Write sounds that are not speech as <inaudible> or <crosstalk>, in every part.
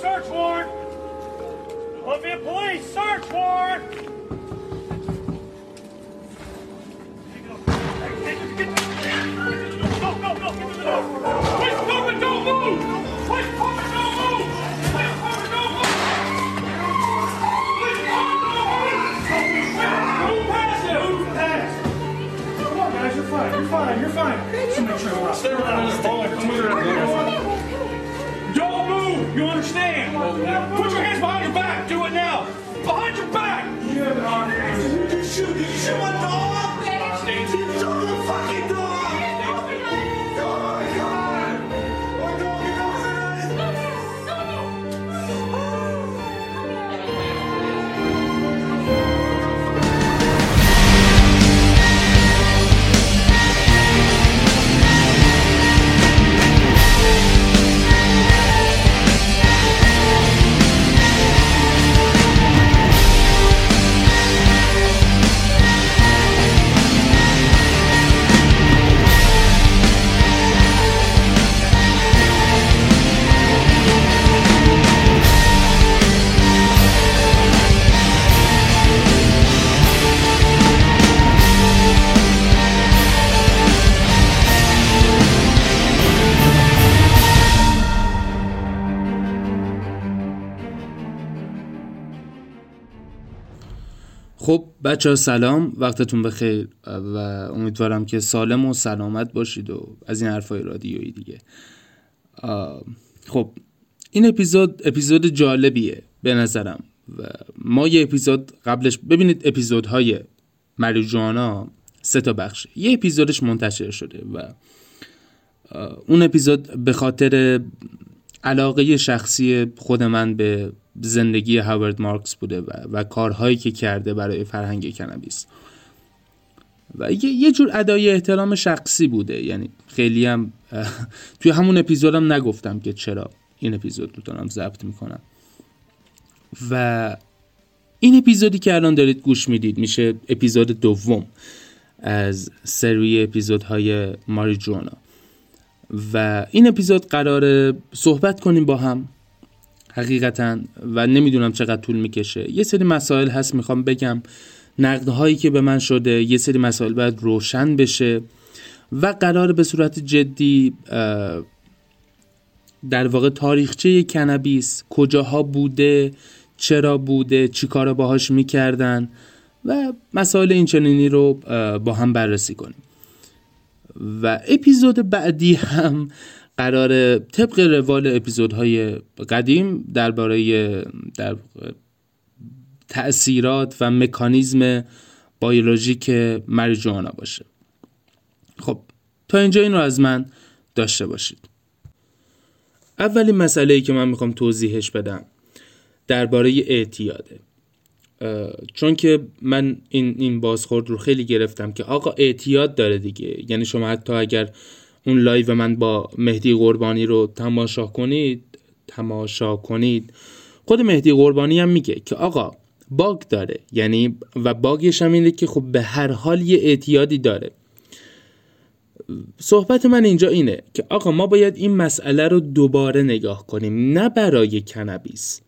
search warrant! Columbia Police, search warrant! بچه ها سلام. وقتتون بخیر و امیدوارم که سالم و سلامت باشید و از این حرفای رادیویی دیگه. خب این اپیزود اپیزود جالبیه به نظرم و ما یه اپیزود قبلش ببینید اپیزودهای مریجوانا سه تا بخشه یه اپیزودش منتشر شده و اون اپیزود به خاطر علاقه شخصی خود من به زندگی هاورد مارکس بوده و, و کارهایی که کرده برای فرهنگ کنابیس و یه, یه جور ادای احترام شخصی بوده. یعنی خیلی هم <laughs> توی همون اپیزودم نگفتم که چرا این اپیزود رو دارم ضبط می‌کنم. و این اپیزودی که الان دارید گوش می‌دید میشه اپیزود دوم از سری اپیزودهای ماریجوانا. و این اپیزود قراره صحبت کنیم با هم. حقیقتا و نمی‌دونم چقدر طول می‌کشه. یه سری مسائل هست می‌خوام بگم. نقدهایی که به من شده یه سری مسائل باید روشن بشه. و قرار به صورت جدی در واقع تاریخچه کنبیس کجاها بوده چرا بوده چی کارا باهاش می‌کردن و مسائل اینچنینی رو اه، با هم بررسی کنیم. و اپیزود بعدی هم قرار طبق روال اپیزودهای قدیم درباره در تأثیرات و مکانیزم بیولوژیک مریجوانا باشه. خب تا اینجا این رو از من داشته باشید. اولین مسئله ای که من می‌خوام توضیحش بدم درباره اعتیاده. چون که من این این بازخورد رو خیلی گرفتم که آقا اعتیاد داره دیگه. یعنی شما حتی اگر اون live من با مهدی قربانی رو تماشا کنید تماشا کنید. خود مهدی قربانی هم میگه که آقا bug داره. یعنی و bug ش هم اینه که خب به هر حال یه اعتیادی داره. صحبت من اینجا اینه که آقا ما باید این مسئله رو دوباره نگاه کنیم. نه برای کنبیس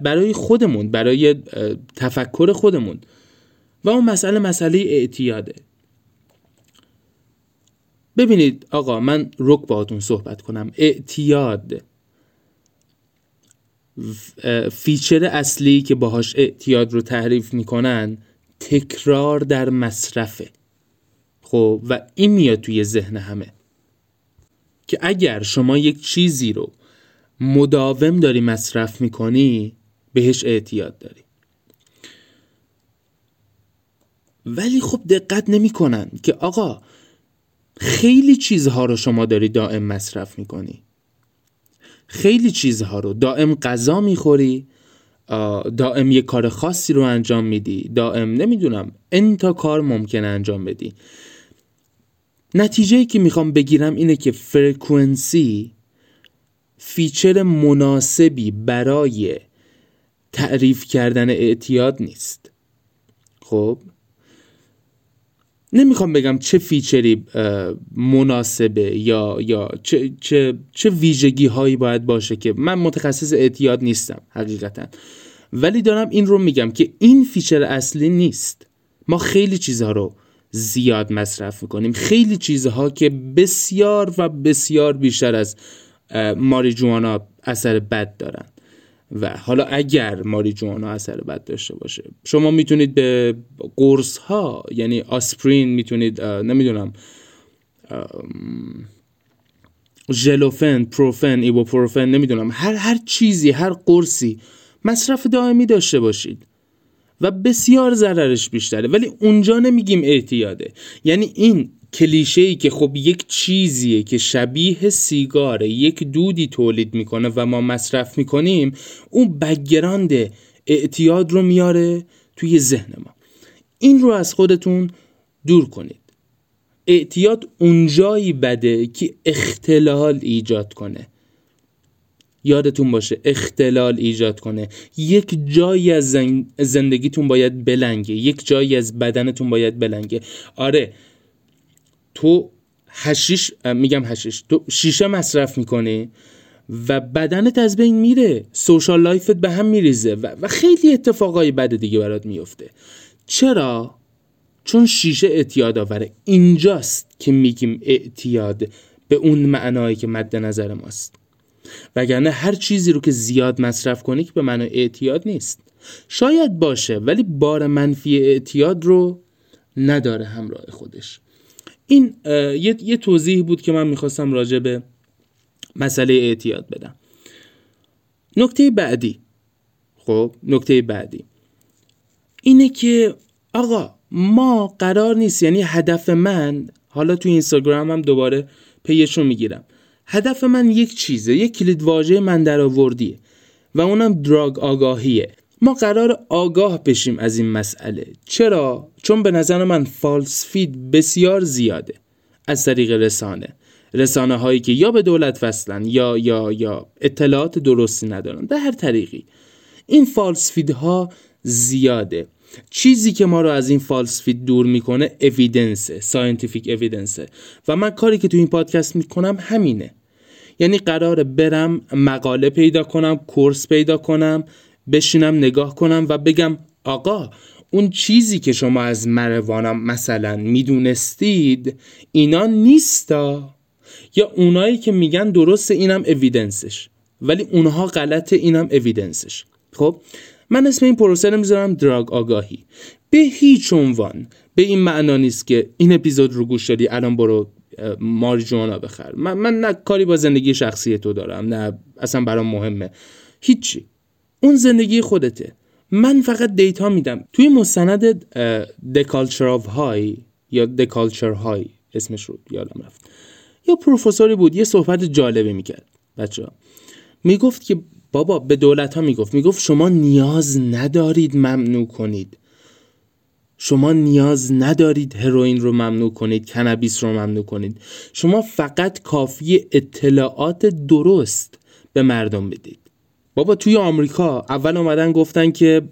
برای خودمون برای تفکر خودمون. و اون مسئله مسئله اعتیاده. ببینید آقا من رک باهاتون صحبت کنم. اعتیاد. فیچر اصلی که باهاش اعتیاد رو تعریف می‌کنن تکرار در مصرفه. خب و این میاد توی ذهن همه. که اگر شما یک چیزی رو مداوم داری مصرف می‌کنی بهش اعتیاد داری. ولی خب دقت نمی‌کنن که آقا خیلی چیزها رو شما داری دائم مصرف می‌کنی. خیلی چیزها رو. دائم غذا می‌خوری دائم یه کار خاصی رو انجام میدی. دائم نمی‌دونم انتا کار ممکنه انجام بدی. نتیجه که می‌خوام بگیرم اینه که فرکونسی feature مناسبی برای تعریف کردن اعتیاد نیست. خب؟ نمی‌خوام بگم چه feature ی مناسبه یا یا چه چه چه ویژگی هایی باید باشه که من متخصص اعتیاد نیستم حقیقتا. ولی دارم این رو میگم که این feature اصلی نیست. ما خیلی چیزها رو زیاد مصرف می‌کنیم. خیلی چیزها که بسیار و بسیار بیشتر از ماریجوانا اثر بد دارن. و حالا اگر ماریجوانا اثر بد داشته باشه. شما می‌تونید به قرص ها یعنی آسپرین می‌تونید نمی‌دونم ژلوفن پروفن ایبوپروفن نمی‌دونم هر هر چیزی هر قرصی مصرف دائمی داشته باشید و بسیار ضررش بیشتره. ولی اونجا نمیگیم اعتیاده. یعنی این کلیشه ای که خب یک چیزیه که شبیه سیگاره یک دودی تولید می‌کنه و ما مصرف می‌کنیم اون بگراند اعتیاد رو میاره توی ذهن ما. این رو از خودتون دور کنید. اعتیاد اونجایی بده که اختلال ایجاد کنه. یادتون باشه اختلال ایجاد کنه. یک جایی از زندگیتون باید بلنگه یک جایی از بدنتون باید بلنگه. آره تو هشیش میگم هشیش تو شیشه مصرف می‌کنه و بدنت از بین میره. سوشال لایفت به هم میریزه و, و خیلی اتفاقای بد دیگه برات میفته چرا؟ چون شیشه اعتیاد آوره. اینجاست که میگیم اعتیاد به اون معنایی که مد نظر ماست. وگرنه هر چیزی رو که زیاد مصرف کنی که به معنای اعتیاد نیست. شاید باشه ولی بار منفی اعتیاد رو نداره همراه خودش. این یه،, یه توضیح بود که من می‌خواستم راجع به مسئله اعتیاد بدم. نکته بعدی. خب نکته بعدی. اینه که آقا ما قرار نیست یعنی هدف من حالا تو اینستاگرام هم دوباره پیشو می‌گیرم. هدف من یک چیزه یک کلید واژه من در آوردیه و اونم دراگ آگاهیه. ما قرار آگاه بشیم از این مسئله. چرا؟ چون به نظر من فالس فید بسیار زیاده از طریق رسانه. رسانه هایی که یا به دولت وصلن یا یا یا اطلاعات درستی ندارن. به هر طریقی. این false feed ها زیاده. چیزی که ما رو از این false feed دور می‌کنه evidence ه scientific evidence ه و من کاری که تو این پادکست می‌کنم همینه. یعنی قراره برم مقاله پیدا کنم course پیدا کنم. بشینم نگاه کنم و بگم آقا اون چیزی که شما از مروانم مثلا می‌دونستید اینا نیستا؟ یا اونایی که میگن درست اینم اویدنسش ولی اونها غلط اینم اویدنسش خب من اسم این پروسه رو می‌ذارم دراگ آگاهی. به هیچ عنوان به این معنا نیست که این اپیزود رو گوش دادی الان برو مارجوانا بخر. من, من نه کاری با زندگی شخصی تو دارم نه اصلا برام مهمه. هیچی. اون زندگی خودته. من فقط دیتا میدم. توی مستند The Culture of High یا The Culture High اسمش رو یادم رفت. یا پروفسوری بود یه صحبت جالبی می‌کرد. بچه ها می‌گفت که بابا به دولت ها می‌گفت. می‌گفت شما نیاز ندارید ممنوع کنید. شما نیاز ندارید هروئین رو ممنوع کنید کنابیس رو ممنوع کنید. شما فقط کافی اطلاعات درست به مردم بدید. بابا توی آمریکا اول اومدن گفتن که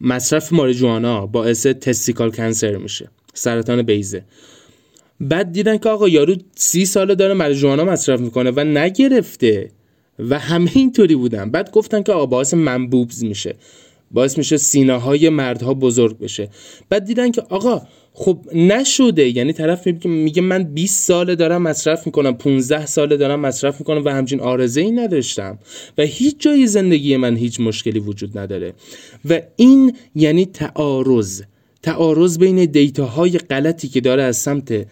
مصرف ماریجوانا باعث تستیکال کنسر میشه سرطان بیزه. بعد دیدن که آقا یارو سی ساله داره ماریجوانا مصرف می‌کنه و نگرفته و همه اینطوری بودن. بعد گفتن که آقا باعث منبوبز میشه باعث میشه سینه های مردها بزرگ بشه. بعد دیدن که آقا خب نشده. یعنی طرف میگه من 20 ساله دارم مصرف می‌کنم 15 ساله دارم مصرف می‌کنم و همچین آرزه ای نداشتم. و هیچ جای زندگی من هیچ مشکلی وجود نداره. و این یعنی تعارض. تعارض بین دیتاهای غلطی که داره از سمت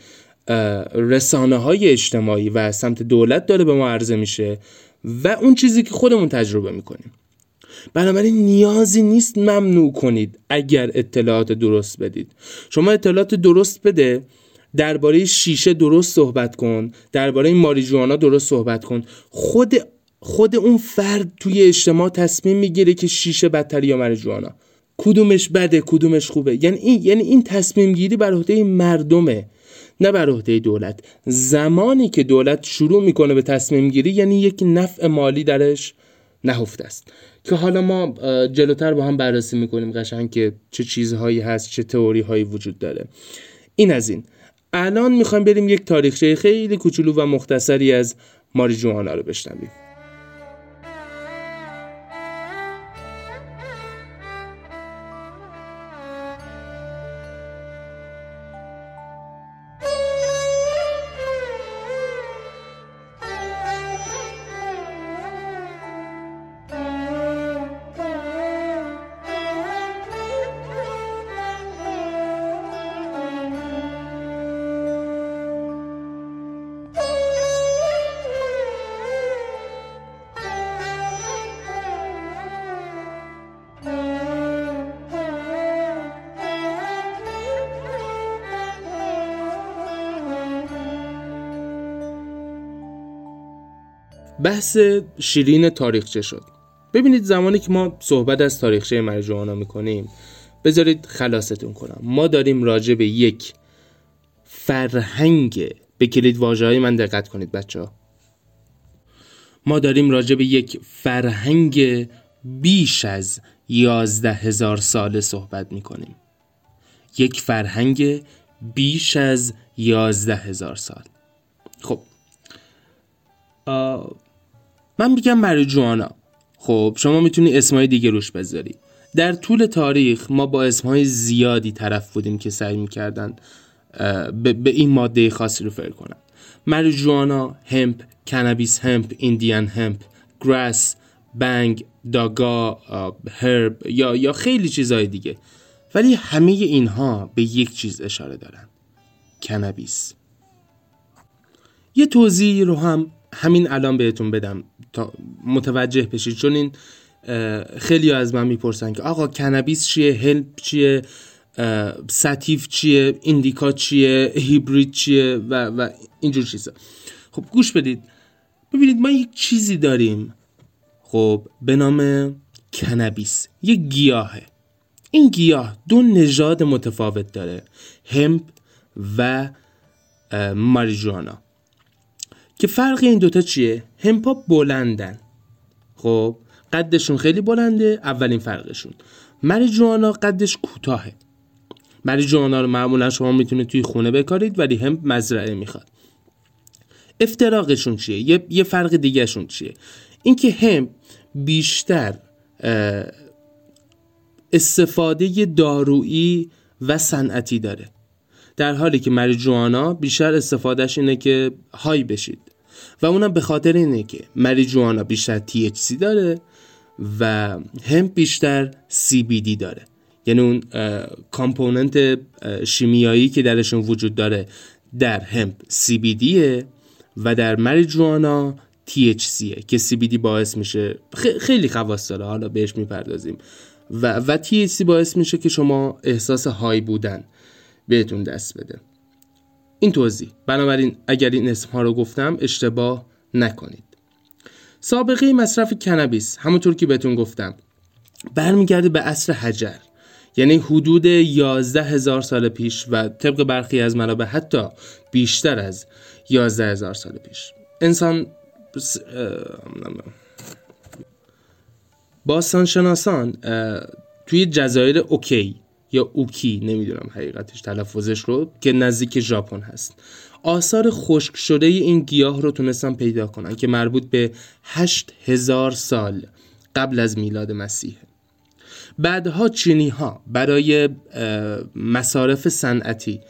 رسانه های اجتماعی و از سمت دولت داره به ما عرضه میشه و اون چیزی که خودمون تجربه می‌کنیم. بنابراین نیازی نیست ممنوع کنید اگر اطلاعات درست بدید. شما اطلاعات درست بده درباره شیشه درست صحبت کن درباره ماریجوانا درست صحبت کن. خود خود اون فرد توی اجتماع تصمیم می‌گیره که شیشه بدتر یا ماریجوانا. کدومش بده کدومش خوبه. یعنی این یعنی این تصمیم گیری بر عهده مردمه نه بر عهده دولت. زمانی که دولت شروع می‌کنه به تصمیم گیری یعنی یک نفع مالی درش نهفته است. که حالا ما جلوتر با هم بررسی می‌کنیم قشنگ که چه چیزهایی هست چه تئوری هایی وجود داره. این از این. الان می‌خوایم بریم یک تاریخچه خیلی کوچولو و مختصری از ماریجوانا رو بشنویم. بحث شیرین تاریخچه شد. ببینید زمانی که ما صحبت از تاریخچه مرجوانا می‌کنیم بذارید خلاصتون کنم. ما داریم راجع به یک فرهنگ به کلید های من دقت کنید بچه ها ما داریم راجع به یک فرهنگ بیش از یازده هزار ساله صحبت می‌کنیم. یک فرهنگ بیش از یازده هزار سال. خب من میگم مریجوانا خب شما می‌تونی اسمای دیگه روش بذاری. در طول تاریخ ما با اسمهای زیادی طرف بودیم که سعی می‌کردن به این ماده خاصی رو فکر کنن. مریجوانا، همپ، کنابیس همپ، ایندیان همپ، گراس، بنگ، داگا، هرب یا یا خیلی چیزهای دیگه. ولی همه اینها به یک چیز اشاره دارن. کنابیس یه توضیح رو هم همین الان بهتون بدم. تا متوجه بشید. چون این خیلی از من می‌پرسن که آقا کنابیس چیه؟ هلپ چیه؟ ساتیف چیه؟ ایندیکا چیه؟ هیبرید چیه؟ و, و اینجور چیزا. خب گوش بدید. ببینید ما یک چیزی داریم. خب به نام کنابیس یک گیاهه. این گیاه دو نژاد متفاوت داره. همپ و ماریجوانا که فرق این دوتا چیه؟ همپا بلندن. خب قدشون خیلی بلنده اولین فرقشون. مریجوانا قدش کوتاهه. مریجوانا رو معمولا شما می‌تونید توی خونه بکارید ولی هم مزرعه می‌خواد. افتراقشون چیه؟ یه, یه فرق دیگه شون چیه؟ اینکه هم بیشتر استفاده دارویی و صنعتی داره. در حالی که مریجوانا بیشتر استفادهش اینه که های بشید. و اونم به خاطر اینه که مریجوانا بیشتر THC داره و هم بیشتر CBD داره. یعنی اون کامپوننت شیمیایی که درشون وجود داره در همپ CBD و در مریجوانا THC که CBD باعث میشه خیلی خواص داره. حالا بهش می‌پردازیم. و, و THC باعث میشه که شما احساس های بودن بهتون دست بده. این توضیح. بنابراین اگر این اسم ها رو گفتم اشتباه نکنید. سابقه مصرف کنابیس همونطور که بهتون گفتم برمیگرده به عصر حجر. یعنی حدود 11 هزار سال پیش و طبق برخی از منابع حتی بیشتر از 11 هزار سال پیش. انسان باستانشناسان توی جزایر اوکی یا اوکی نمی‌دونم حقیقتش تلفظش رو که نزدیک ژاپن هست. آثار خشک شده این گیاه رو تونستن پیدا کنن که مربوط به هشت هزار سال قبل از میلاد مسیح. بعدها چینی ها برای مصارف صنعتی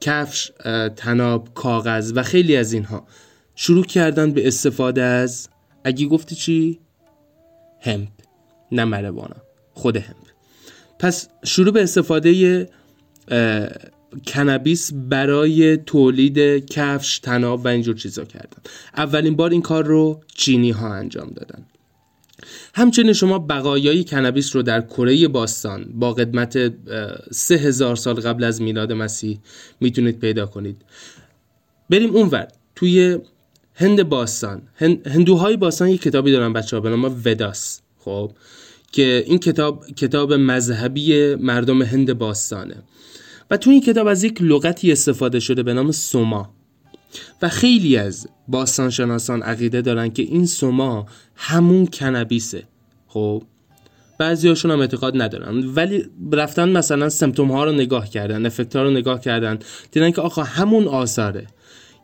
کفش، تناب، کاغذ و خیلی از اینها شروع کردن به استفاده از اگه گفتی چی؟ همپ نه مروانا خود همپ پس شروع به استفاده کنابیس برای تولید کفش، تناب و اینجور چیزا کردن. اولین بار این کار رو چینی ها انجام دادن. همچنین شما بقایای کنابیس رو در کره باستان با قدمت سه هزار سال قبل از میلاد مسیح می‌تونید پیدا کنید. بریم اونور توی هند باستان هندوهای باستان یک کتابی دارن بچه ها به نام وداس خب؟ که این کتاب کتاب مذهبی مردم هند باستانه. و تو این کتاب از یک لغتی استفاده شده به نام سوما. و خیلی از باستانشناسان عقیده دارن که این سوما همون کنبیسه. خب بعضیاشون هم اعتقاد ندارن. ولی رفتن مثلا سمتوم ها رو نگاه کردن افکت ها رو نگاه کردن دیدن که آقا همون آثاره.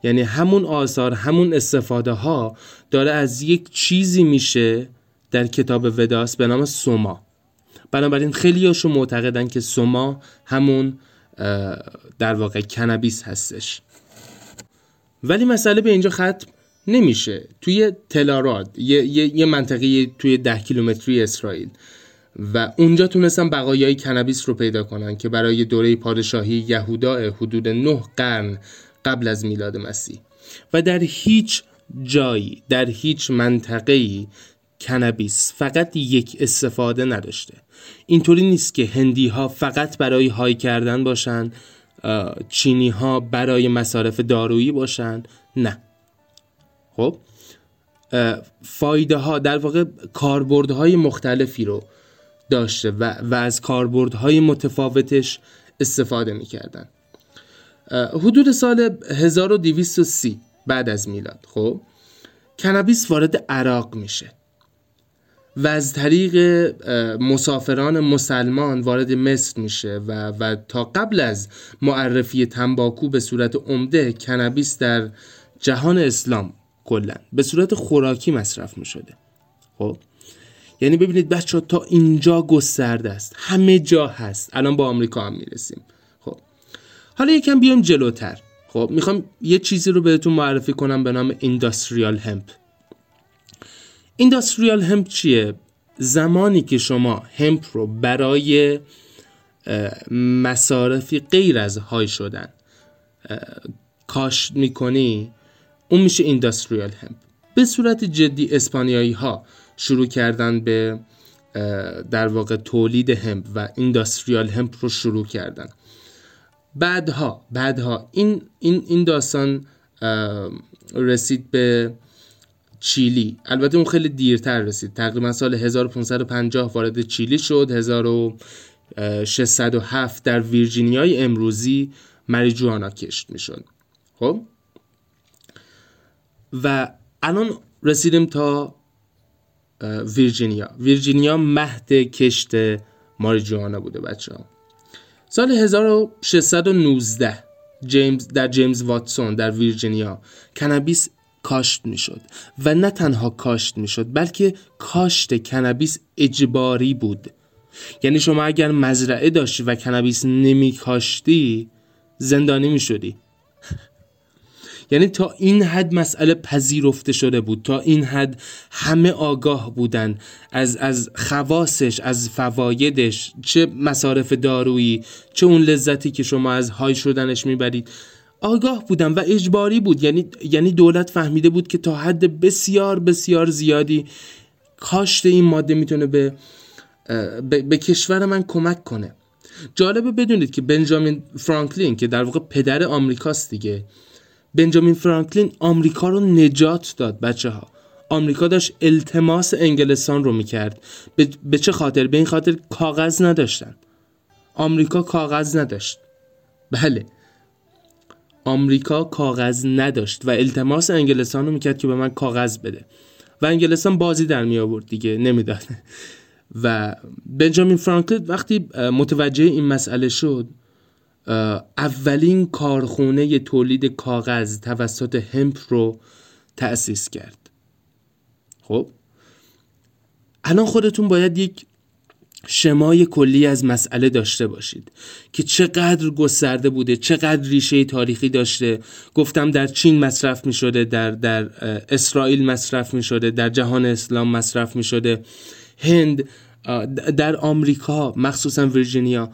یعنی همون آثار همون استفاده ها داره از یک چیزی میشه در کتاب وداس به نام سوما. بنابراین خیلی هاشو معتقدن که سوما همون در واقع کنبیس هستش. ولی مسئله به اینجا ختم نمیشه. توی تلاراد یه, یه،, یه منطقه توی ده کیلومتری اسرائیل و اونجا تونستن بقایای کنبیس رو پیدا کنن که برای دوره پادشاهی یهودا حدود نه قرن قبل از میلاد مسیح. و در هیچ جایی در هیچ منطقه‌ای کنبیس فقط یک استفاده نداشته. اینطوری نیست که هندی ها فقط برای های کردن باشن چینی ها برای مصارف دارویی باشن. نه. خب؟ فایده ها در واقع کاربردهای مختلفی رو داشته و, و از کاربردهای متفاوتش استفاده می‌کردن. حدود سال 1230 بعد از میلاد خب؟ کنابیس وارد عراق میشه. و از طریق مسافران مسلمان وارد مصر میشه و, و تا قبل از معرفی تنباکو به صورت عمده کنابیس در جهان اسلام کلا به صورت خوراکی مصرف می‌شده. خب؟ یعنی ببینید بچه تا اینجا گسترده است. همه جا هست. الان با آمریکا هم می‌رسیم. خب؟ حالا یکم بیایم جلوتر. خب می‌خوام یه چیزی رو بهتون معرفی کنم به نام اینداستریال همپ اینداستریال همپ چیه؟ زمانی که شما همپ رو برای مصارفی غیر از های شدن کاشت می‌کنی اون میشه اینداستریال همپ به صورت جدی اسپانیایی ها شروع کردن به در واقع تولید همپ و اینداستریال همپ رو شروع کردن. بعدها بعدها این این این داستان رسید به چیلی. البته اون خیلی دیرتر رسید. تقریبا سال 1550 وارد چیلی شد. 1607 در ویرجینیای امروزی مریجوانا کشت می‌شد. خب؟ و الان رسیدیم تا ویرجینیا. ویرجینیا مهد کشت ماریجوانا بوده بچه ها سال 1619 جیمز در جیمز واتسون در ویرجینیا کنابیس کاشت می‌شد و نه تنها کاشت می‌شد بلکه کاشت کنابیس اجباری بود. یعنی شما اگر مزرعه داشتی و کنابیس نمی کاشتی زندانی می شدی یعنی تا این حد مسئله پذیرفته شده بود تا این حد همه آگاه بودن از از خواصش از فوایدش چه مصارف دارویی چه اون لذتی که شما از های شدنش می‌برید. آگاه بودن و اجباری بود. یعنی یعنی دولت فهمیده بود که تا حد بسیار بسیار زیادی کاشت این ماده می‌تونه به به, به کشور من کمک کنه. جالبه بدونید که بنجامین فرانکلین که در واقع پدر آمریکاست دیگه بنجامین فرانکلین آمریکا رو نجات داد بچه ها آمریکا داشت التماس انگلستان رو می‌کرد. به, به چه خاطر؟ به این خاطر کاغذ نداشتن. آمریکا کاغذ نداشت. بله. آمریکا کاغذ نداشت و التماس انگلستان رو می‌کرد که به من کاغذ بده. و انگلستان بازی در می آورد دیگه نمی‌داد. و بنجامین فرانکلین وقتی متوجه این مسئله شد اولین کارخونه تولید کاغذ توسط همپ رو تأسیس کرد. خب؟ الان خودتون باید یک شمای کلی از مسئله داشته باشید که چقدر گسترده بوده چقدر ریشه تاریخی داشته. گفتم در چین مصرف می شده در, در اسرائیل مصرف می شده در جهان اسلام مصرف می شده هند در آمریکا مخصوصا ویرجینیا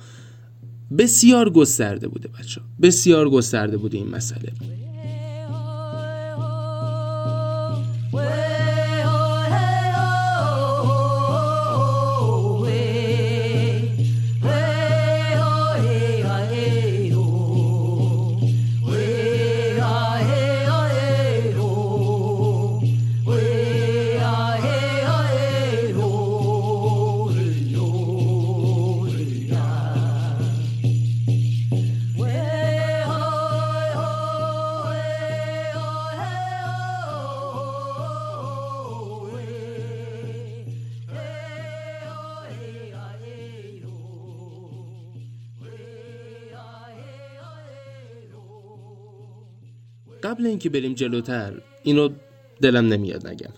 بسیار گسترده بوده بچه بسیار گسترده بوده این مسئله. قبل اینکه بریم جلوتر اینو دلم نمیاد نگم.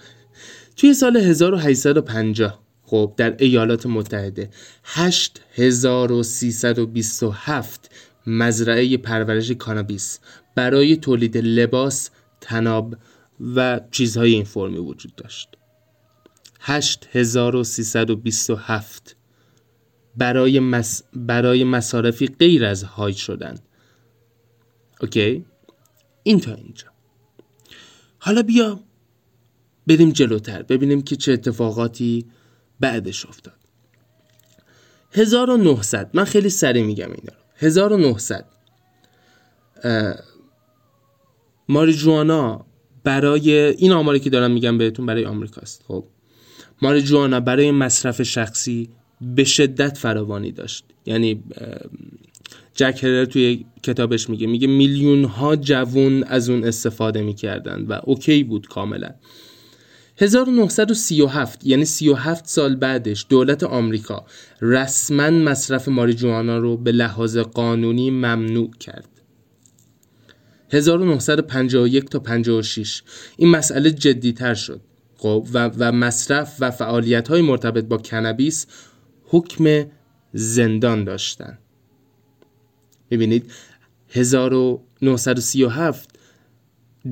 توی سال 1850 خب در ایالات متحده 8327 مزرعه پرورش کانابیس برای تولید لباس، تناب و چیزهای این فرمی وجود داشت. 8327 برای, مس... برای مصارفی غیر از های شدن. اوکی؟ این تا اینجا. حالا بیا بریم جلوتر ببینیم که چه اتفاقاتی بعدش افتاد. 1900 من خیلی سریع میگم اینا رو. 1900 ماریجوانا برای این آماری که دارم میگم بهتون برای آمریکاست خب. ماریجوانا برای مصرف شخصی به شدت فراوانی داشت. یعنی جک هرر توی کتابش میگه میگه میلیون ها جوون از اون استفاده می‌کردن و اوکی بود کاملا. 1937 یعنی 37 سال بعدش دولت آمریکا رسما مصرف ماریجوانا رو به لحاظ قانونی ممنوع کرد. 1951 تا 56 این مسئله جدیتر شد. خب و, و مصرف و فعالیت های مرتبط با کنبیس حکم زندان داشتن. ببینید 1937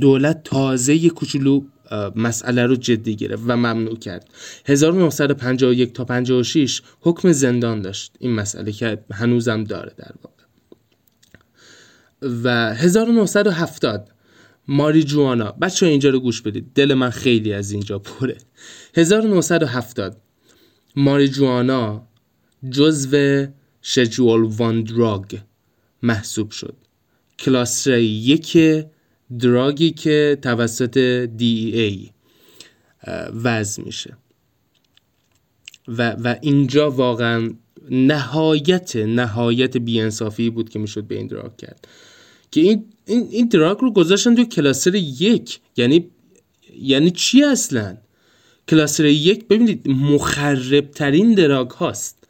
دولت تازه کوچولو مسئله رو جدی گرفت و ممنوع کرد. 1951 تا 56 حکم زندان داشت. این مسئله که هنوزم داره در واقع. و 1970 ماری جوانا بچه اینجا رو گوش بدید. دل من خیلی از اینجا پره. 1970 ماری جوانا جزو شجول وان دراگ محسوب شد. کلاستر یک دراگی که توسط DEA وضع میشه. و, و اینجا واقعا نهایت نهایت بیانصافی بود که می‌شد به این دراگ کرد. که این این, این دراگ رو گذاشتن تو کلاستر یک. یعنی یعنی چی اصلا؟ کلاستر یک ببینید مخربترین دراگ هاست.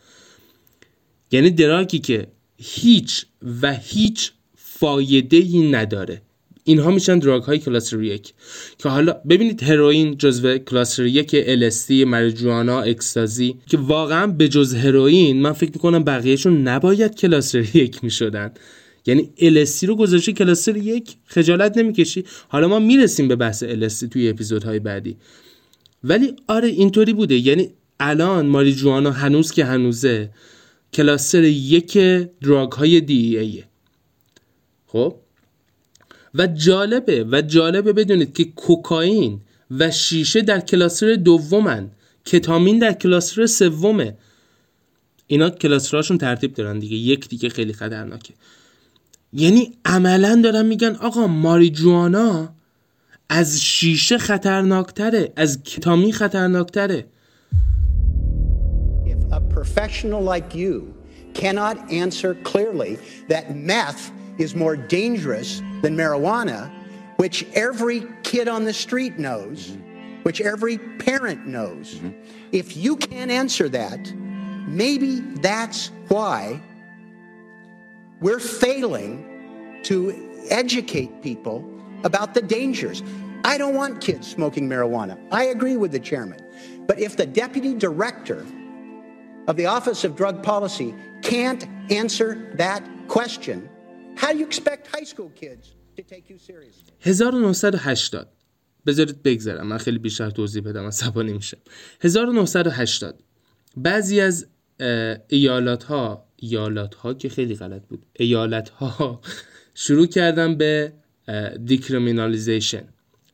یعنی دراگی که هیچ و هیچ فایده ای نداره. اینها میشن دراگ های کلاستر یک. که حالا ببینید هروئین جزو کلاستر یک LSD مریجوانا اکستازی که واقعا به جز هروئین من فکر می‌کنم بقیهشون نباید کلاستر یک می‌شدن. یعنی LSD رو گذاشته کلاستر یک خجالت نمی‌کشی. حالا ما می‌رسیم به بحث LSD توی اپیزودهای بعدی. ولی آره اینطوری بوده. یعنی الان ماریجوانا هنوز که هنوزه کلاستر یک دراگ های دی ایه خب؟ و جالبه و جالبه بدونید که کوکائین و شیشه در کلاستر دومن کتامین در کلاستر سومه. اینا کلاسترهاشون ترتیب دارن دیگه یک دیگه خیلی خطرناکه. یعنی عملا دارن میگن آقا ماریجوانا از شیشه خطرناکتره از کتامین خطرناکتره. A professional like you cannot answer clearly that meth is more dangerous than marijuana, which every kid on the street knows, which every parent knows. Mm-hmm. If you can't answer that, maybe that's why we're failing to educate people about the dangers. I don't want kids smoking marijuana. I agree with the chairman. But if the deputy director of the Office of Drug Policy can't answer that question, how do you expect high school kids to take you seriously? 1980 بذارید بگذرم. من خیلی بیشتر توضیح بدم. عصبانی میشم. 1980 بعضی از ایالات ها ایالات ها که خیلی غلط بود. ایالت ها شروع کردن به decriminalization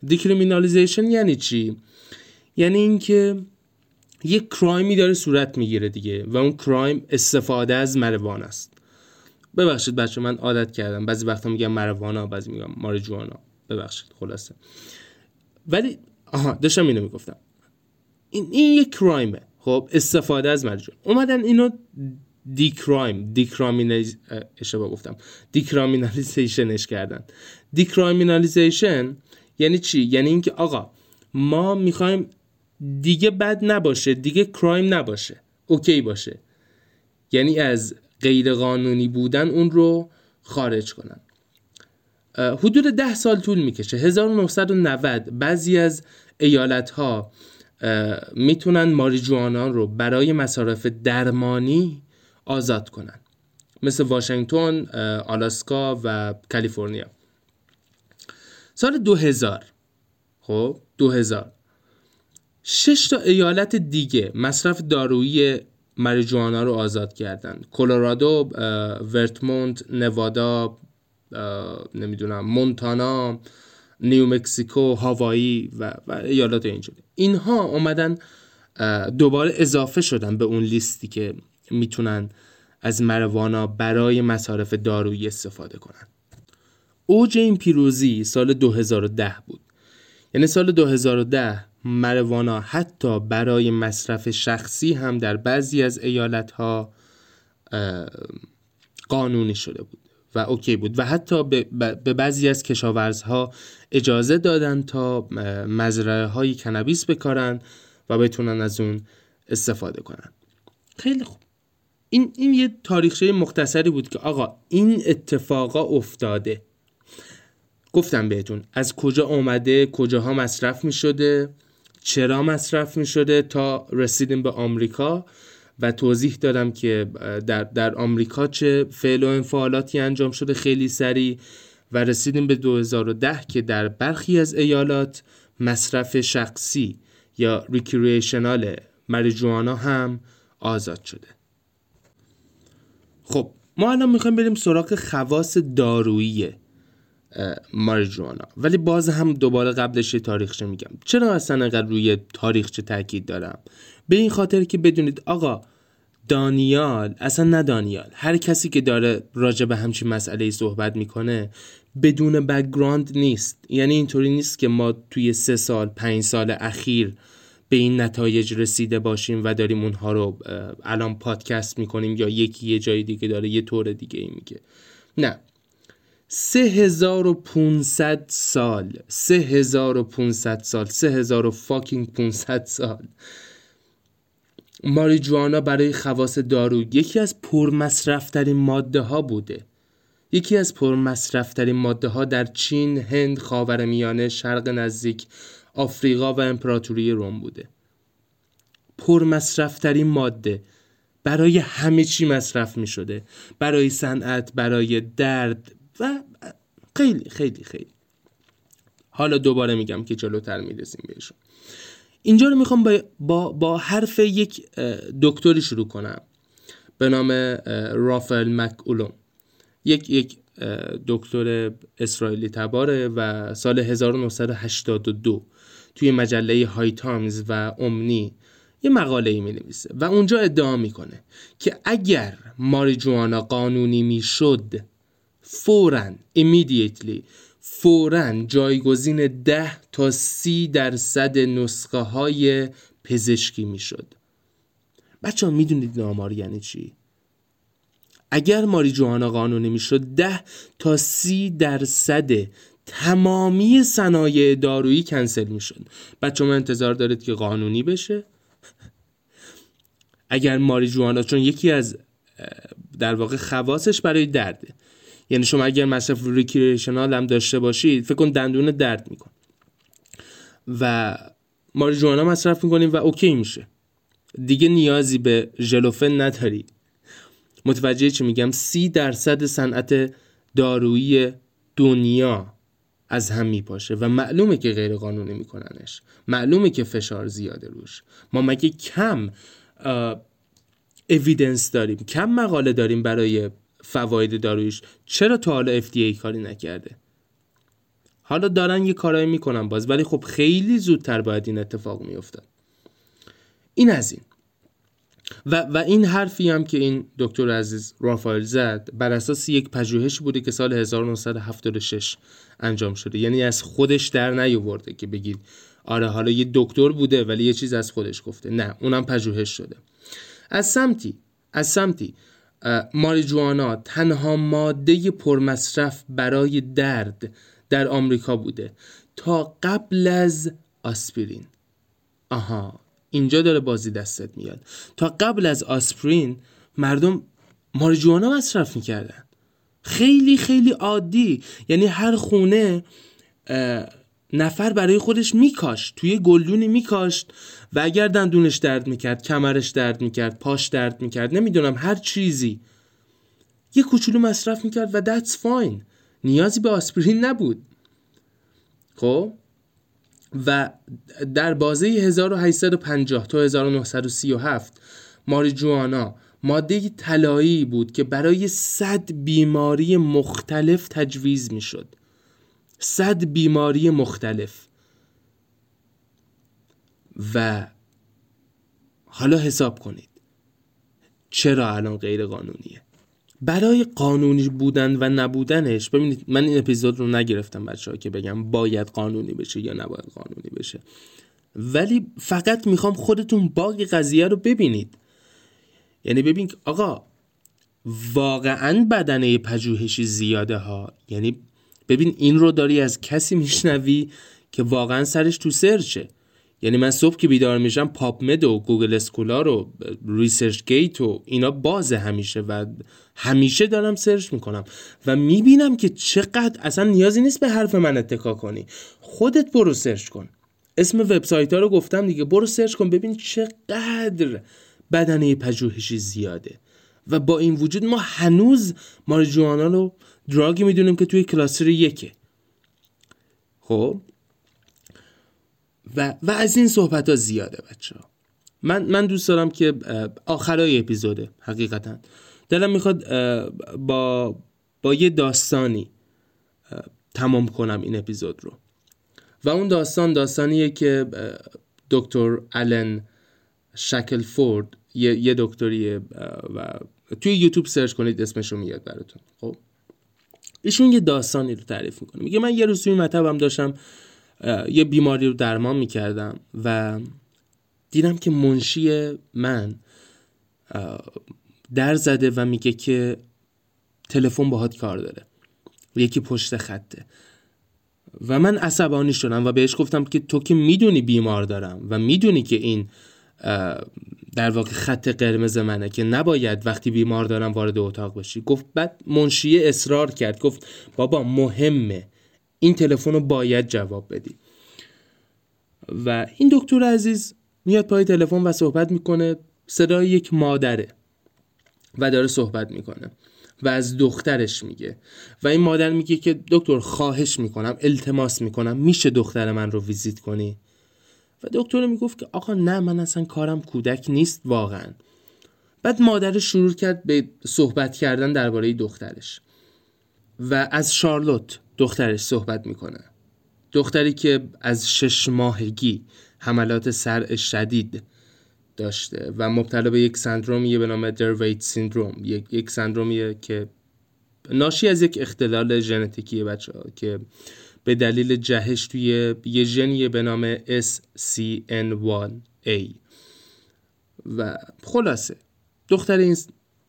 decriminalization یعنی چی؟ یعنی اینکه یک crime ی داره صورت می‌گیره دیگه و اون crime استفاده از مروانا است. ببخشید بچه من عادت کردم. بعضی وقتا میگم مروانا بعضی میگم ماریجوانا ببخشید خلاصه. ولی آها داشتم اینو می‌گفتم. این, این یک crime ه خب استفاده از مجرم اومدن اینو decrime decriminalize اشتباه گفتم. decriminalization ش کردن. decriminalization یعنی چی؟ یعنی اینکه آقا ما می‌خوایم دیگه بد نباشه دیگه crime نباشه اوکی باشه. یعنی از غیر قانونی بودن اون رو خارج کنن. حدود ده سال طول می‌کشه. 1990 بعضی از ایالت ها می‌تونن ماریجوانا رو برای مصارف درمانی آزاد کنن. مثل واشنگتن، آلاسکا و کالیفرنیا. سال 2000 خب 2000 شش تا ایالت دیگه مصرف دارویی مریجوانا رو آزاد کردن. کلرادو، ورتموند، نوادا، نمی‌دونم مونتانا، نیو مکسیکو، هاوایی و, و ایالات اینجوری. اینها اومدن دوباره اضافه شدن به اون لیستی که می‌تونن از مروانا برای مصارف دارویی استفاده کنن. اوج این پیروزی سال 2010 بود. یعنی سال 2010 مروانا حتی برای مصرف شخصی هم در بعضی از ایالت ها قانونی شده بود و اوکی بود. و حتی به بعضی از کشاورزها اجازه دادن تا مزرعه های کنابیس بکارن و بتونن از اون استفاده کنن. خیلی خوب. این, این یه تاریخچه مختصری بود که آقا این اتفاقا افتاده. گفتم بهتون از کجا آمده کجاها مصرف می شده چرا مصرف می شده تا رسیدیم به آمریکا؟ و توضیح دادم که در, در آمریکا چه فعل و انفعالاتی انجام شده خیلی سریع و رسیدیم به 2010 که در برخی از ایالات مصرف شخصی یا ریکریشنال مریجوانا هم آزاد شده. خب ما الان می‌خوایم بریم سراغ خواص دارویی. ماریجوانا. ولی باز هم دوباره قبلش یه تاریخچه میگم. چرا اصلا انقدر روی تاریخچه تاکید دارم؟ به این خاطر که بدونید آقا دانیال اصلا نه دانیال هر کسی که داره راجع به همچین مسئله صحبت می‌کنه بدون background نیست. یعنی اینطوری نیست که ما توی سه سال پنج سال اخیر به این نتایج رسیده باشیم و داریم اونها رو الان پادکست می‌کنیم یا یکی یه جای دیگه داره یه طور دیگه ای میگه. نه. سه هزار و پونصد سال. سه هزار و پونصد سال. سه هزار و fucking پونصد سال. ماریجوانا برای خواص دارو یکی از پرمصرفترین ماده ها بوده. یکی از پرمصرفترین ماده ها در چین، هند، خاورمیانه، شرق نزدیک، آفریقا و امپراتوری روم بوده. پرمصرفترین ماده برای همه چی مصرف می شده برای صنعت برای درد خیلی خیلی خیلی. حالا دوباره میگم که جلوتر می‌رسیم بهشون. اینجا رو می‌خوام با, با, با حرف یک دکتری شروع کنم. به نام رافل مک اولوم یک یک دکتر اسرائیلی تباره و سال 1982 توی مجله های تایمز و امنی یه مقاله ای می نویسه و اونجا ادعا می‌کنه که اگر ماریجوانا قانونی می‌شد فورا immediately فورا جایگزین ده تا سی درصد نسخه های پزشکی می‌شد. بچه ها می‌دونید آمار یعنی چی؟ اگر ماریجوانا قانونی می‌شد ده تا سی درصد تمامی صنایع دارویی کنسل می‌شد. بچه ما انتظار دارید که قانونی بشه. اگر ماریجوانا چون یکی از در واقع خواصش برای درده. یعنی شما اگر مصرف recreational هم داشته باشید فکر کن دندون درد میکنه و ماریجوانا مصرف می‌کنیم و اوکی میشه. دیگه نیازی به ژلوفن نداری. متوجه چی میگم؟ سی درصد صنعت دارویی دنیا از هم میپاشه و معلومه که غیر قانونی میکننش. معلومه که فشار زیاده روش. ما مگه کم اویدنس داریم کم مقاله داریم برای فواید دارویش چرا تا حالا FDA کاری نکرده؟ حالا دارن یه کارایی می‌کنن باز ولی خب خیلی زودتر باید این اتفاق میافتاد. این از این. و, و این حرفی هم که این دکتر عزیز رافائل زد بر اساس یک پژوهش بوده که سال 1976 انجام شده. یعنی از خودش در نیاورده که بگید آره حالا یه دکتر بوده ولی یه چیز از خودش گفته. نه اونم پژوهش شده. از سمتی از سمتی ماریجوانا تنها ماده پرمصرف برای درد در آمریکا بوده تا قبل از آسپرین. آها اینجا داره بازی دستت میاد. تا قبل از آسپرین مردم ماریجوانا مصرف می‌کردن. خیلی خیلی عادی. یعنی هر خونه نفر برای خودش میکاشت توی گلدونی میکاشت و اگر دندونش درد می‌کرد کمرش درد می‌کرد پاش درد می‌کرد نمی‌دونم هر چیزی. یه کوچولو مصرف می‌کرد و that's fine. نیازی به آسپرین نبود. خب؟ و در بازه 1850 تا 1937 ماریجوانا ماده طلایی بود که برای صد بیماری مختلف تجویز می‌شد. صد بیماری مختلف. و حالا حساب کنید. چرا الان غیر قانونیه؟ برای قانونی بودن و نبودنش ببینید من این اپیزود رو نگرفتم بچه ها که بگم باید قانونی بشه یا نباید قانونی بشه. ولی فقط می‌خوام خودتون باقی قضیه رو ببینید. یعنی ببین آقا واقعا بدنه پژوهشی زیاده ها یعنی ببین این رو داری از کسی میشنوی که واقعا سرش تو search ه. یعنی من صبح که بیدار میشم PubMed و Google Scholar و ResearchGate و اینا بازه همیشه و همیشه دارم search می‌کنم و می‌بینم که چقدر اصلا نیازی نیست به حرف من اتکا کنی. خودت برو search کن. اسم وبسایت ها رو گفتم دیگه برو search کن ببین چقدر بدنه پژوهشی زیاده. و با این وجود ما هنوز مارجوانا رو دراگی می‌دونیم که توی کلاستر یکه. خب؟ و, و از این صحبت ها زیاده بچه ها. من, من دوست دارم که آخرای اپیزوده حقیقتا. دلم می‌خواد با, با یه داستانی تمام کنم این اپیزود رو. و اون داستان داستانیه که دکتر آلن شکلفورد یه, یه دکتریه و توی یوتیوب سرچ کنید اسمش رو میاد براتون. خب؟ ایشون یه داستانی رو تعریف می‌کنه. میگه من یه روز توی مطبم داشتم یه بیماری رو درمان می‌کردم و دیدم که منشی من در زده و میگه که تلفن باهات کار داره. یکی پشت خطه. و من عصبانی شدم و بهش گفتم که تو که می‌دونی بیمار دارم و می‌دونی که این در واقع خط قرمز منه که نباید وقتی بیمار دارم وارد اتاق بشی. گفت بعد منشیه اصرار کرد. گفت بابا مهمه. این تلفن رو باید جواب بدی. و این دکتر عزیز میاد پای تلفن و صحبت می‌کنه. صدای یک مادره و داره صحبت می‌کنه و از دخترش میگه. و این مادر میگه که دکتر خواهش می‌کنم التماس می‌کنم. میشه دختر من رو ویزیت کنی؟ و دکتر می‌گفت که آقا نه من اصلا کارم کودک نیست واقعا. بعد مادرش شروع کرد به صحبت کردن درباره دخترش. و از شارلوت دخترش صحبت می‌کنه. دختری که از شش ماهگی حملات سر شدید داشته و مبتلا به یک سندرومیه به نام درویت سیندروم یک, یک سندرومیه که ناشی از یک اختلال ژنتیکی بچه ها که به دلیل جهش توی یه ژنیه به نام SCN1A و خلاصه دختر این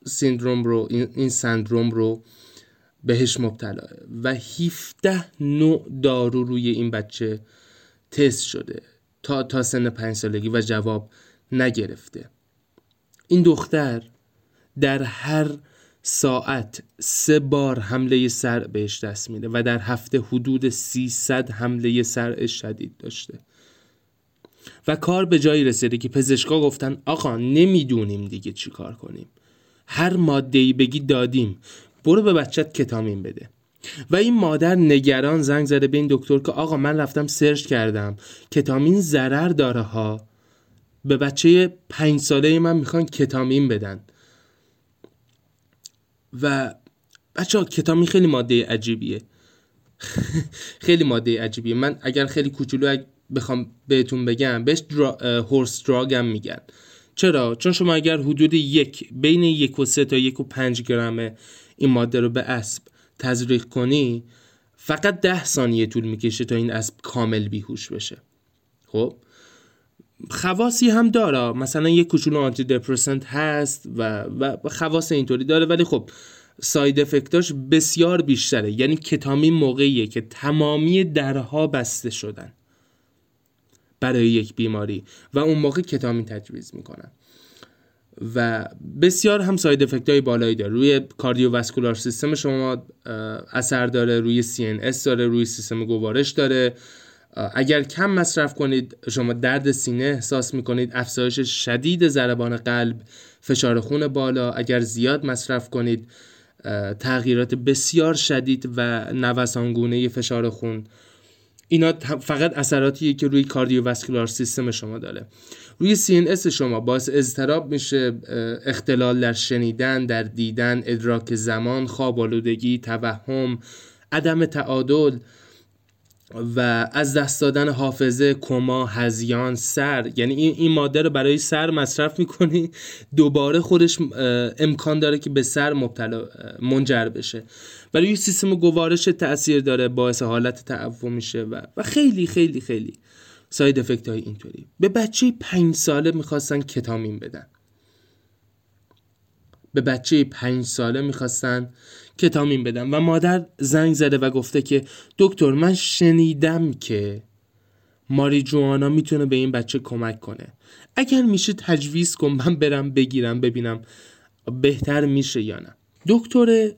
سیندروم رو این سندروم رو بهش مبتلا. و 17 نوع دارو روی این بچه تست شده تا تا سن پنج سالگی و جواب نگرفته. این دختر در هر ساعت سه بار حمله سر بهش دست میده و در هفته حدود 300 حمله سر شدید داشته. و کار به جایی رسیده که پزشکا گفتن آقا نمی‌دونیم دیگه چی کار کنیم. هر ماده ای بگی دادیم. برو به بچت کتامین بده. و این مادر نگران زنگ زده به این دکتر که آقا من رفتم سرچ کردم. کتامین ضرر داره ها. به بچه پنج ساله من می‌خوان کتامین بدن. و بچه ها کتامین خیلی ماده عجیبیه. <laughs> خیلی ماده عجیبیه. من اگر خیلی کوچولو بخوام بهتون بگم بهش درا... هورس دراگ میگن. چرا؟ چون شما اگر حدود یک بین یک و سه تا یک و پنج گرم این ماده رو به اسب تزریق کنی فقط ده ثانیه طول می‌کشه تا این اسب کامل بیهوش بشه. خب؟ خواصی هم داره. مثلا یه کوچولو آنتی دپرسنت هست و, و خواص اینطوری داره ولی خب ساید افکتاش بسیار بیشتره. یعنی کتامین موقعیه که تمامی درها بسته شدن برای یک بیماری و اون موقع کتامین تجویز می‌کنن. و بسیار هم ساید افکت های بالایی داره. روی کاردیوواسکولار سیستم شما اثر داره روی CNS داره روی سیستم گوارش داره. اگر کم مصرف کنید شما درد سینه احساس می‌کنید افزایش شدید ضربان قلب فشار خون بالا اگر زیاد مصرف کنید تغییرات بسیار شدید و نوسانگونه فشار خون. اینا فقط اثراتیه که روی کاردیوواسکولار سیستم شما داره. روی CNS شما باعث اضطراب میشه اختلال در شنیدن در دیدن ادراک زمان خواب آلودگی توهم عدم تعادل و از دست دادن حافظه کما هزیان سر. یعنی این, این ماده رو برای سر مصرف می‌کنی. دوباره خودش امکان داره که به سر مبتلا منجر بشه. ولی سیستم گوارش تاثیر داره باعث حالت تعفو میشه و, و خیلی خیلی خیلی ساید افکت های اینطوری. به بچه پنج ساله می‌خواستن کتامین بدن. به بچه پنج ساله می‌خواستن کتامین بدن و مادر زنگ زده و گفته که دکتر من شنیدم که ماری جوانا می‌تونه به این بچه کمک کنه. اگر میشه تجویز کن من برم بگیرم ببینم بهتر میشه یا نه. دکتر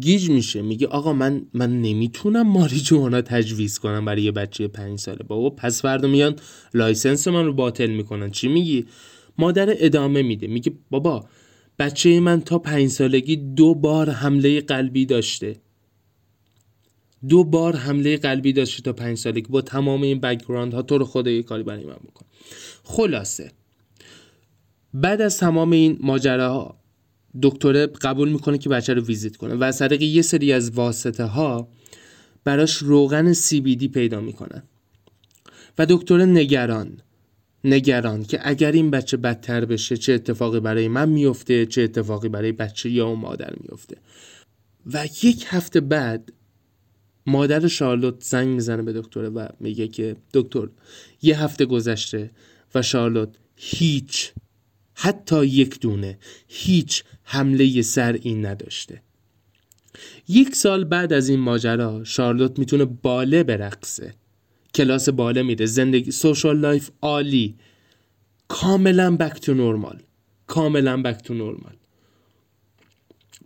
گیج میشه. میگه آقا من من نمی‌تونم ماریجوانا تجویز کنم برای یه بچه پنج ساله. بابا پس فردا میان license من رو باطل می‌کنن. چی میگی؟ مادر ادامه میده. میگه بابا بچه من تا پنج سالگی دو بار حمله قلبی داشته. دو بار حمله قلبی داشته تا پنج سالگی. با تمام این background ها تو رو خدا یه کاری برای من بکن. خلاصه. بعد از تمام این ماجراها دکتره قبول می‌کنه که بچه رو ویزیت کنه و از یه سری از واسطه ها براش روغن CBD پیدا می‌کنن و دکتر نگران. نگران که اگر این بچه بدتر بشه چه اتفاقی برای من میفته چه اتفاقی برای بچه یا اون مادر میفته. و یک هفته بعد مادر شارلوت زنگ می‌زنه به دکتر و میگه که دکتر یه هفته گذشته و شارلوت هیچ حتی یک دونه هیچ حمله seizure این نداشته. یک سال بعد از این ماجرا شارلوت می‌تونه باله برقصه. کلاس باله میره. زندگی social life عالی. کاملا back to normal کاملا back to normal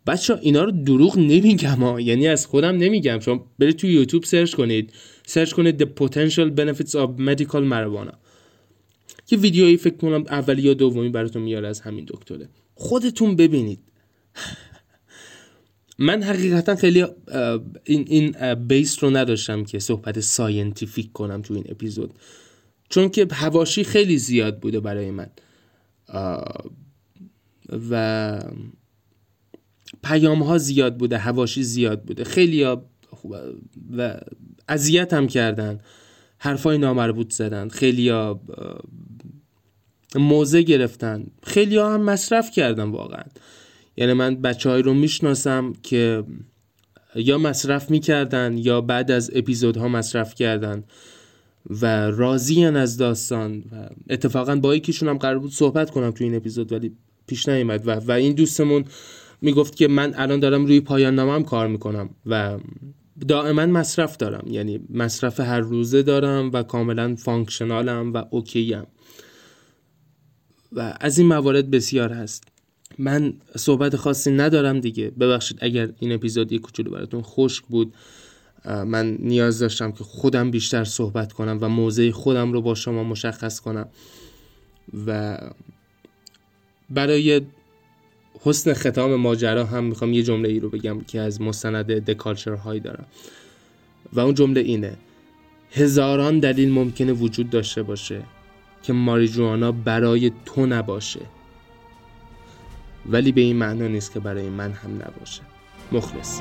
بچه اینا رو دروغ نمیگم ها. یعنی از خودم نمیگم. شما برید تو یوتیوب search کنید. search کنید The Potential Benefits of Medical Marijuana. یه ویدیویی فکر کنم اولی یا دومی براتون میاره از همین دکتره. خودتون ببینید. من حقیقتا خیلی این, این base رو نداشتم که صحبت scientific کنم تو این اپیزود. چون که هواشی خیلی زیاد بوده برای من. و پیام ها زیاد بوده حواشی زیاد بوده. خیلی و اذیت هم کردن. حرفای نامربوط زدن. خیلی موزه گرفتن. خیلی هم مصرف کردن واقعا. یعنی من بچه رو می‌شناسم که یا مصرف می‌کردن یا بعد از اپیزودها مصرف کردن و راضیان از داستان و اتفاقا با یکیشون هم قرار بود صحبت کنم تو این اپیزود ولی پیش نیومد و, و این دوستمون می‌گفت که من الان دارم روی پایان نامم کار می‌کنم و دائما مصرف دارم. یعنی مصرف هر روزه دارم و کاملا فانکشنالم و اوکیم و از این موارد بسیار هست. من صحبت خاصی ندارم دیگه. ببخشید اگر این اپیزود یک کوچولو براتون خشک بود من نیاز داشتم که خودم بیشتر صحبت کنم و موضع خودم رو با شما مشخص کنم. و برای حسن ختام ماجرا هم می‌خوام یه جمله ای رو بگم که از مستند دکالچر های دارم. و اون جمله اینه. هزاران دلیل ممکنه وجود داشته باشه که ماریجوانا برای تو نباشه. ولی به این معنا نیست که برای من هم نباشه. مخلص